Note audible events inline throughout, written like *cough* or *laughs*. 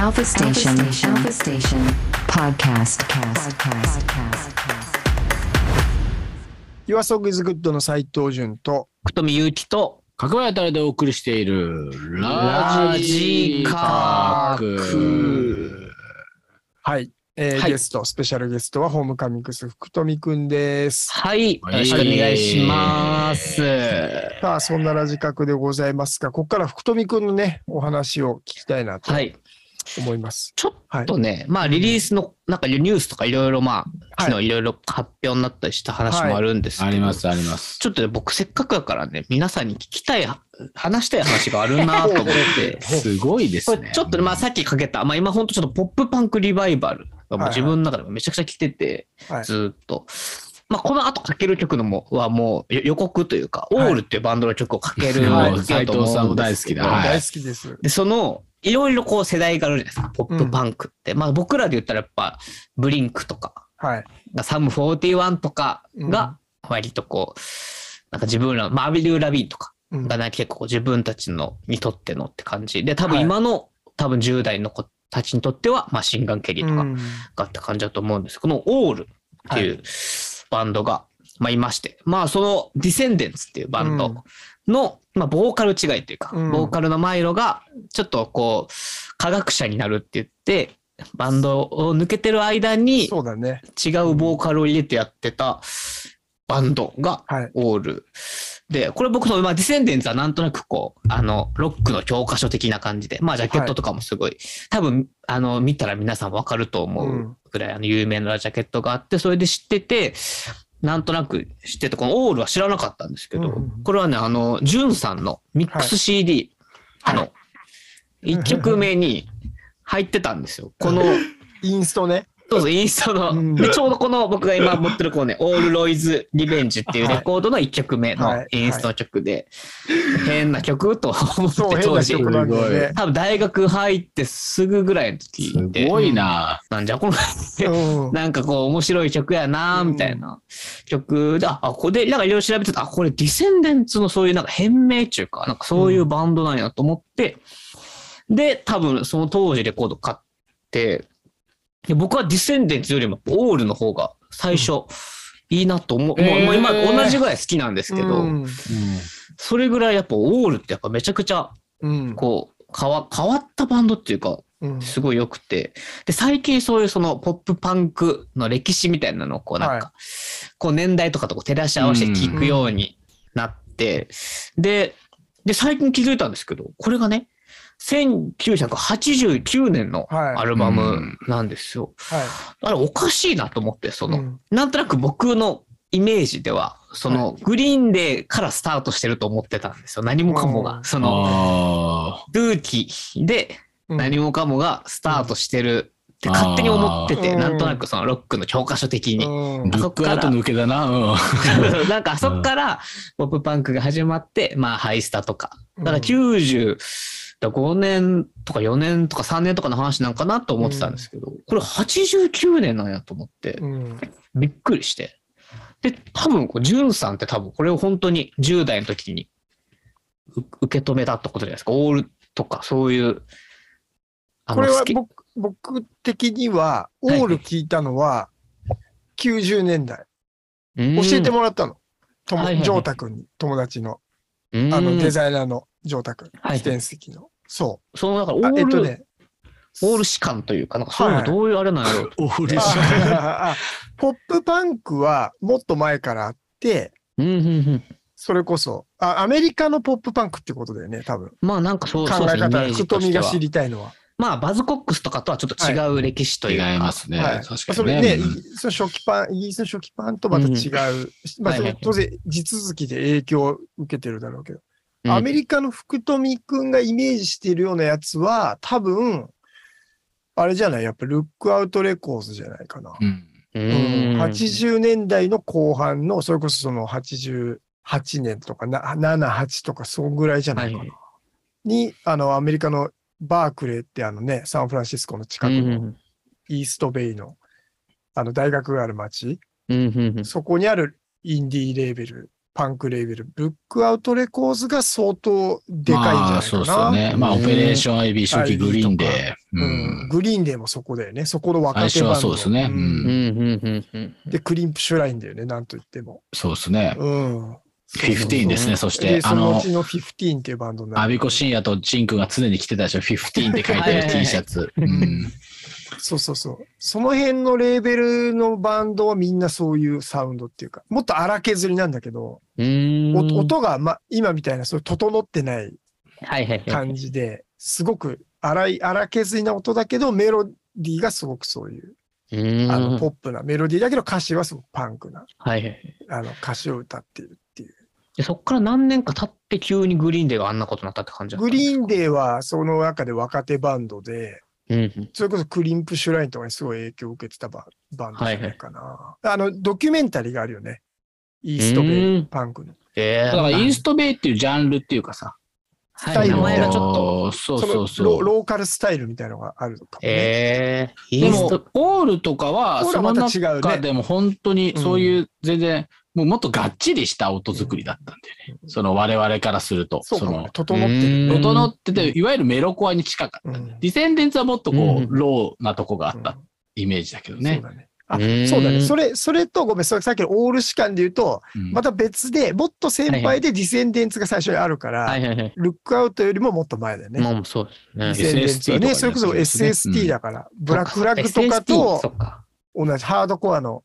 Alpha Station. Alpha Station. Podcast. Podcast. Podcast. 岩ソグイズグッドの斉藤潤と、福富祐樹と、角林たでお送りしているラジカク。はい、えーはいゲスト、スペシャルゲストはホームカミックス福富くんです。はい、よはいろしくお願いします。さあ、そんなラジカクでございますが、ここから福富くんのね、お話を聞きたいなとはい。思います。ちょっとね、まあリリースの、なんかニュースとかいろいろまあ、昨日いろいろ発表になったりした話もあるんですけど、あります、あります。ちょっとね、僕せっかくだからね、皆さんに聞きたい、話したい話があるなと思って、*laughs* すごいですね。ちょっとね、まあさっきかけた、まあ今ほんとちょっとポップパンクリバイバル自分の中でもめちゃくちゃ来てて、はい。ずーっと。まあ、この後かける曲のもはもうよ予告というか、オはい。ールっていうバンドの曲をかけるはい。斉藤さんも大好きだ。はい。大好きです。で、その、いろいろこう世代があるじゃないですか、ポップパンクって。まあ僕らで言ったらやっぱ、ブリンクとか、はい。サム41とかが割とこう、なんか自分ら、まあアビリュー・ラビーンとかうん。がね、結構自分たちのにとってのって感じ。で、多はい。分今の、多分10代の子たちにとっては、まあシンガン・ケリーとかうん。がって感じだと思うんですこのオールっていうバンドが、まあいまして、まあそのディセンデンツっていうバンドの、まあボーカル違いというか、うんボーカルのマイロがちょっとこう科学者になるって言って、バンドを抜けてる間にそうだね。違うボーカルを入れてやってたバンドがはい。オール。で、これ僕の、まあ、ディセンデンツはなんとなくこう、あの、ロックの教科書的な感じで、まあ、ジャケットとかもすごい、多分、あの、見たら皆さんわかると思うぐらい、あの、有名なジャケットがあって、それで知ってて、なんとなく知ってて、このオールは知らなかったんですけど、うんこれはね、あの、ジュンさんのミックス CD はいの1曲目に入ってたんですよ。この、インストね。そうそう、インストの、うん。で、ちょうどこの僕が今持ってるこうね、オールロイズ・リベンジっていうレコードの1曲目のはい。インストの曲で、変な曲と思って当時、ね。多分大学入ってすぐぐらいの時すで、ごいな。なんじゃこの、うん。なんかこう面白い曲やなみたいな。曲で、あ、あここで、なんかいろいろ調べてた、あ、これディセンデンツのそういうなんか変名っていうか、なんかそういうバンドなんやと思って、で、多分その当時レコード買って、で僕はディセンデンツよりもオールの方が最初いいなと思う。もう今同じぐらい好きなんですけど、うん。それぐらいやっぱオールってやっぱめちゃくちゃうん。こう変わ変わったバンドっていうか、うん。すごい良くて。で、最近そういうそのポップパンクの歴史みたいなのをこうなんか、はこう年代とかとこう照らし合わせて聞くようになって、で、で、最近気づいたんですけど、これがね、1989年のアルバムなんですよ。はいうん、あれおかしいなと思って、その、うん、なんとなく僕のイメージでは、その、グリーンデーからスタートしてると思ってたんですよ。何もかもが。その、ルーキーで何もかもがスタートしてる。って勝手に思ってて、なんとなくそのロックの教科書的に。ロッ、あそこから。抜けだな。うん、*laughs* なんかあそこからポップパンクが始まって、まあハイスタとか。だから90、だ5年とか4年とか3年とかの話なんかなと思ってたんですけど、うん、これ89年なんやと思って、うん、びっくりして。で、多分、ジュンさんって多分これを本当に10代の時に受け止めたってことじゃないですか。オールとかそういう。これは僕僕的には、オール聞いたのは90年代。はい、教えてもらったの。とも、ジョータ君に、友達の。あの、デザイナーのジョータ君、はい自転席の。そその、だからオール、えっとね、オール士官というか、なんかそういうのどういうあれなんやろうと。*laughs* オールああポップパンクはもっと前からあって、うんうんうん。それこそ、あアメリカのポップパンクってことだよね、多分。まあなんかそう、考え方、ージ福としては富が知。りたいのは。まあバズコックスとかとはちょっと違う歴史と違いうか。いますね。はい確かそれね、にね。その初期パン、イギリスの初期パンとまた違う。まあ、そはいはいの当然、地続きで影響を受けてるだろうけど、うんアメリカの福富くんがイメージしているようなやつは、多分、あれじゃない？やっぱルックアウトレコーズじゃないかな。うん。ううんん。80年代の後半の、それこそその88年とかな、7、8とか、そんぐらいじゃないかな。はいに、あの、アメリカのバークレーってあのね、サンフランシスコの近くのうんイーストベイの、あの、大学がある街、そこにあるインディーレーベル、パンクレーベル、ルックアウトレコーズが相当でかいんじゃないかな。まあそうですよね。まあ、オペレーション IB 初期グリーンで。ううんん。グリーンデーもそこだよね。そこの若手バンド。最初はそうですねんうん。で、クリンプシュラインだよね、なんと言っても。そうですね。うん。15ですね。そしで、て、あのそのうち、の15っていうバンド。アビコ深夜とチンクが常に着てたでしょ。*laughs* 15って書いてる T シャツ。うん。そうそうそう。その辺のレーベルのバンドはみんなそういうサウンドっていうか、もっと荒削りなんだけど、音が、ま、今みたいな、そう整ってない。感じで、すごく荒い、荒削りな音だけど、メロディーがすごくそういう。あの、ポップなメロディーだけど歌詞はすごくパンクな、はいはい。あの、歌詞を歌っている。でそっから何年か経って急にグリーンデーがあんなことになったって感じグリーンデーはその中で若手バンドで、うんうん。それこそクリンプシュラインとかにすごい影響を受けてたババンドじゃないかな。あの、ドキュメンタリーがあるよね。イーストベイうんパンクの。ええだから、イーストベイっていうジャンルっていうかさ。はい、名前がちょっと。と。そうそうそう。ロローカルスタイルみたいなのがあるのかもね。ええイでも、オールとかは、そのまた違うね中でも本当にそういう全然、もうもっとがっちりした音作りだったんだよね。その我々からすると。その、整ってるね。整ってて、いわゆるメロコアに近かった。うんディセンデンツはもっとこうローなとこがあったイメージだけどねそう。だね。あうんそうだね。それ、それと、ごめん、それさっきのオール士官で言うと、うんまた別で、もっと先輩でディセンデンツが最初にあるから。ルックアウトよりももっと前だよね。まあそうですね。ディセンデね、ねそれこそ SST だから、ブラックフラッグとかと。同じハードコアの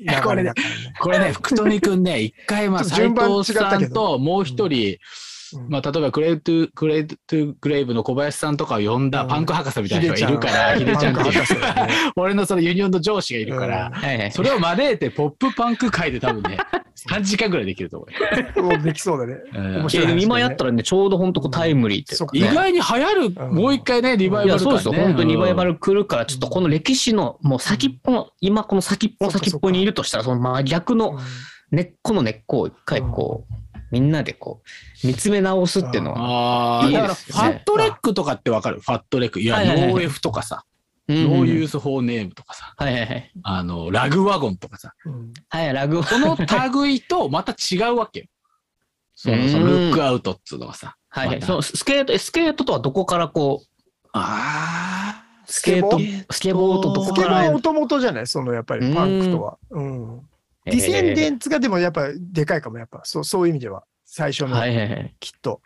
流 *laughs* れだからね。これね、*laughs* 福富くんね、一回、まあ、斎藤さん違ったけど。ともう一人、うん。まあ、例えば Cradle to、Cradle to Grave の小林さんとかを呼んだうん。パンク博士みたいな人がいるから、ヒデちゃんっていう。*laughs* 俺のそのユニオンの上司がいるから。それを招いてポップパンク界で多分ね、*laughs* 3時間ぐらいできると思うよ。もうできそうだね。うん面白い話だねいやでも今やったらね、ちょうど本当こうタイムリーっていうか意外に流行る、うんもう一回ね、リバイバル。そうですよ。本当にリバイバル。ル来るから、ちょっとこの歴史の、もう先っぽの、今この先っぽの先っぽにいるとしたら、その真逆のうん根っこの根っこを一回こう、みんなでこう、見つめ直すっていうのは。ああ、 Fat Wreck とかってわかる？ Fat Wreck。いや、 NOFX とかさ、うん No Use for a Name とかさ、はいはいはい。あの、 Lagwagon とかさ、うんはい、ラグこの類とまた違うわけよ。その、その Lookout っつうのはさ。はいはい。そのスケート、スケートとはどこからこう、あスケート、スケボーとどこからスケボーはもともとじゃない？そのやっぱりパンクとは。うん。ディセンデンツがでもやっぱでかいかも、やっぱそうそういう意味では。最初のはいはいはい。きっと。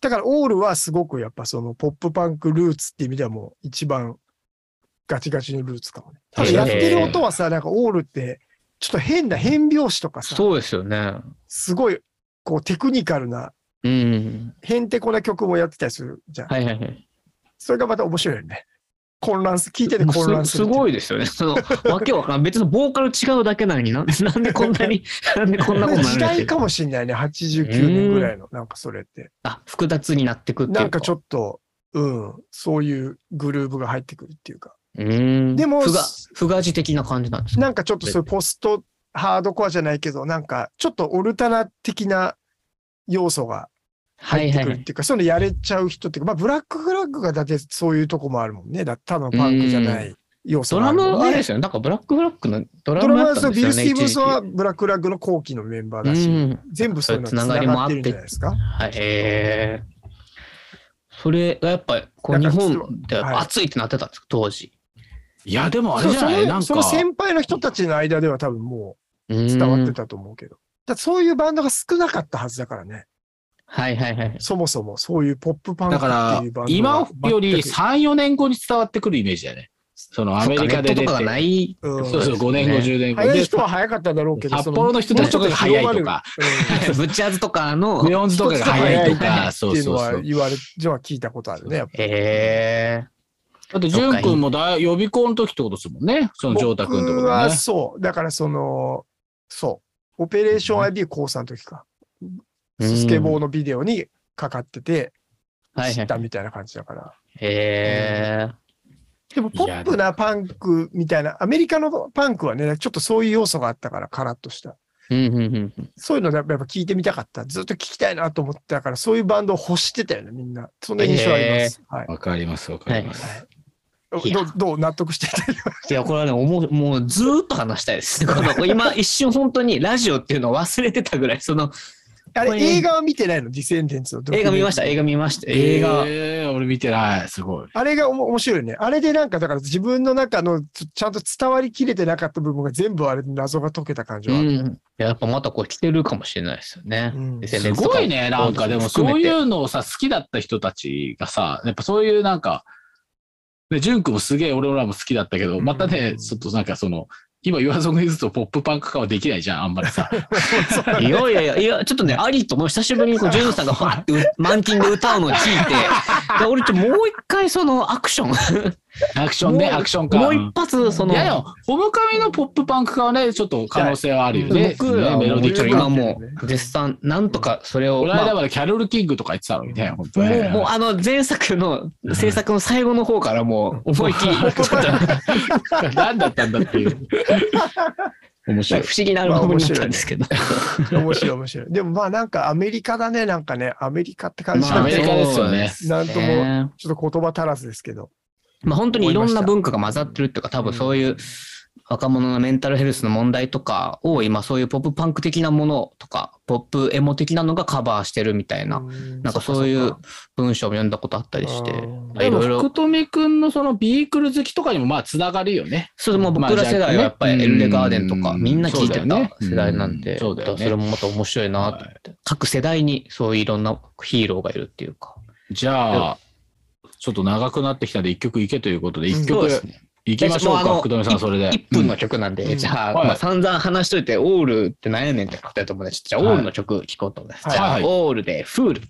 だからオールはすごくやっぱそのポップパンクルーツっていう意味ではもう一番ガチガチのルーツかもね。ただやってる音はさ、なんかオールってちょっと変な変拍子とかさ、そうですよね。すごいこうテクニカルなうん。へんてこな曲もやってたりするじゃん。はいはいはい。それがまた面白いよね。混乱す、聞いてて混乱すするっていう。ごいですよね。その、わけわかんない。別にボーカル違うだけなのにな、なんでこんなに、*laughs* なんでこんなことにな時代かもしんないね。89年ぐらいの、なんかそれって。あ、複雑になってくっていうか。なんかちょっと、うん、そういうグルーブが入ってくるっていうか。でもふが、じ的な感じなんですかなんかちょっとそういうポストハードコアじゃないけど、なんかちょっとオルタナ的な要素がはいはいはい入ってくるって。いうか、そういうのやれちゃう人っていうか、まあブラックフラッグがだってそういうとこもあるもんね。だただのパンクじゃない要素ドラがあるもんね。ムあれですよね。なんかブラックフラッグのドラドラムやマはそうビル・ったんですよね。スティーブンソンはブラックフラッグの後期のメンバー期だし、うん。全部そういうのつながりもあってるんじゃないですか？はい。えーそれがやっぱり、こう日本ではい熱いってなってたんですか、当時。いや、でもあれじゃない？なんかのその、先輩の人たちの間では多分もう伝わってたと思うけど。だってそういうバンドが少なかったはずだからね。はいはいはい。そもそもそういうポップパンクだからっていうバンドが今より全く3、4年後に伝わってくるイメージだよね。そのアメリカで出て。そない。うんそうそう、5年後、ね10年後。早いで、人は早かっただろうけど、札幌の人たちとかが早いとか、ブッチャーズとかのクレ、ヨンズとかが早いとか、そそううそうそう。いうのは言われ、じゃあ聞いたことあるね。やっぱえだって、ジュン君もだ予備校の時ってことですもんね。そのジョータ君ってこ僕はとね。そう。だからその、そう。オペレーション IB 高3の時か。ー。スケボーー。のビデオにかかってて、知はいはい。ったみたいな感じだから。えでも、ポップなパンクみたいな、アメリカのパンクはね、ちょっとそういう要素があったから、カラッとした。ー。うんうんうんうん。そういうのやっぱ聞いてみたかった。ずっと聞きたいなと思ってたから、そういうバンドを欲してたよね、みんな。そんな印象あります。はい。わかります、わかります。はいどうどう納得してい *laughs* いや、これはね、思うもうずーっと話したいです。*laughs* この今、一瞬本当にラジオっていうのを忘れてたぐらい、その、あれ、映画は見てないの？ディセンデンツの。映画見ました、映画見ました。映画。えー、俺見てない。すごい。あれがおも面白いね。あれでなんか、だから自分の中のちちゃんと伝わりきれてなかった部分が全部あれで謎が解けた感じはある。うん。やっぱまたこう来てるかもしれないですよね。うんすごいね。なんかでもそういうのをさ、好きだった人たちがさ、やっぱそういうなんか、ね、ジュンクもすげえ俺らも好きだったけど、またね、ちょっとなんかその、今言わずにずとポップパンク化はできないじゃん、あんまりさ。いやいやいや、ちょっとね、ありともう久しぶりにこう、ジュンさんがファーってう満金で歌うのを聞いて、*laughs* で俺ちょ、もう一回そのアクション、アクションね、アクションか。もう一発、その、いやでも、ホムカミのポップパンク化はね、ちょっと可能性はあるよね。僕ねメロディックが。今もう絶賛、なんとかそれを、このまあ間までキャロル・キングとか言ってたのにね、本当もう、ね。もうあの前作の制作の最後の方からもう *laughs* 思いっきり、*laughs* 何だったんだっていう。面白い。不思議なアルバムになったんですけど。面白い面白い。でもまあなんかアメリカだね、なんかね、アメリカって感じまあアメリカですよねなんともねちょっと言葉足らずですけど。まあ本当にいろんな文化が混ざってるっていうか、多分そういう若者のメンタルヘルスの問題とかを今そういうポップパンク的なものとか、ポップエモ的なのがカバーしてるみたいな、なんかそういう文章を読んだことあったりして、いろいろ。福。富くんのそのビークル好きとかにもまあつながるよね。そう、もう僕ら世代はやっぱりエルレガーデンとかうん。みんな聞いてた世代なんで、それもまた面白いなと思って。各世代にそういういろんなヒーローがいるっていうか。じゃあ、ちょっと長くなってきたんで一曲いけということで、一曲ですねいきましょうか、福富さん、それで。1分の曲なんで、うんじゃあ、はいまあ、散々話しといて、オールって何やねんって答えと思うんで、じゃあ、はいオールの曲聴こうと思います。はいじゃあ、はいオールで、フール。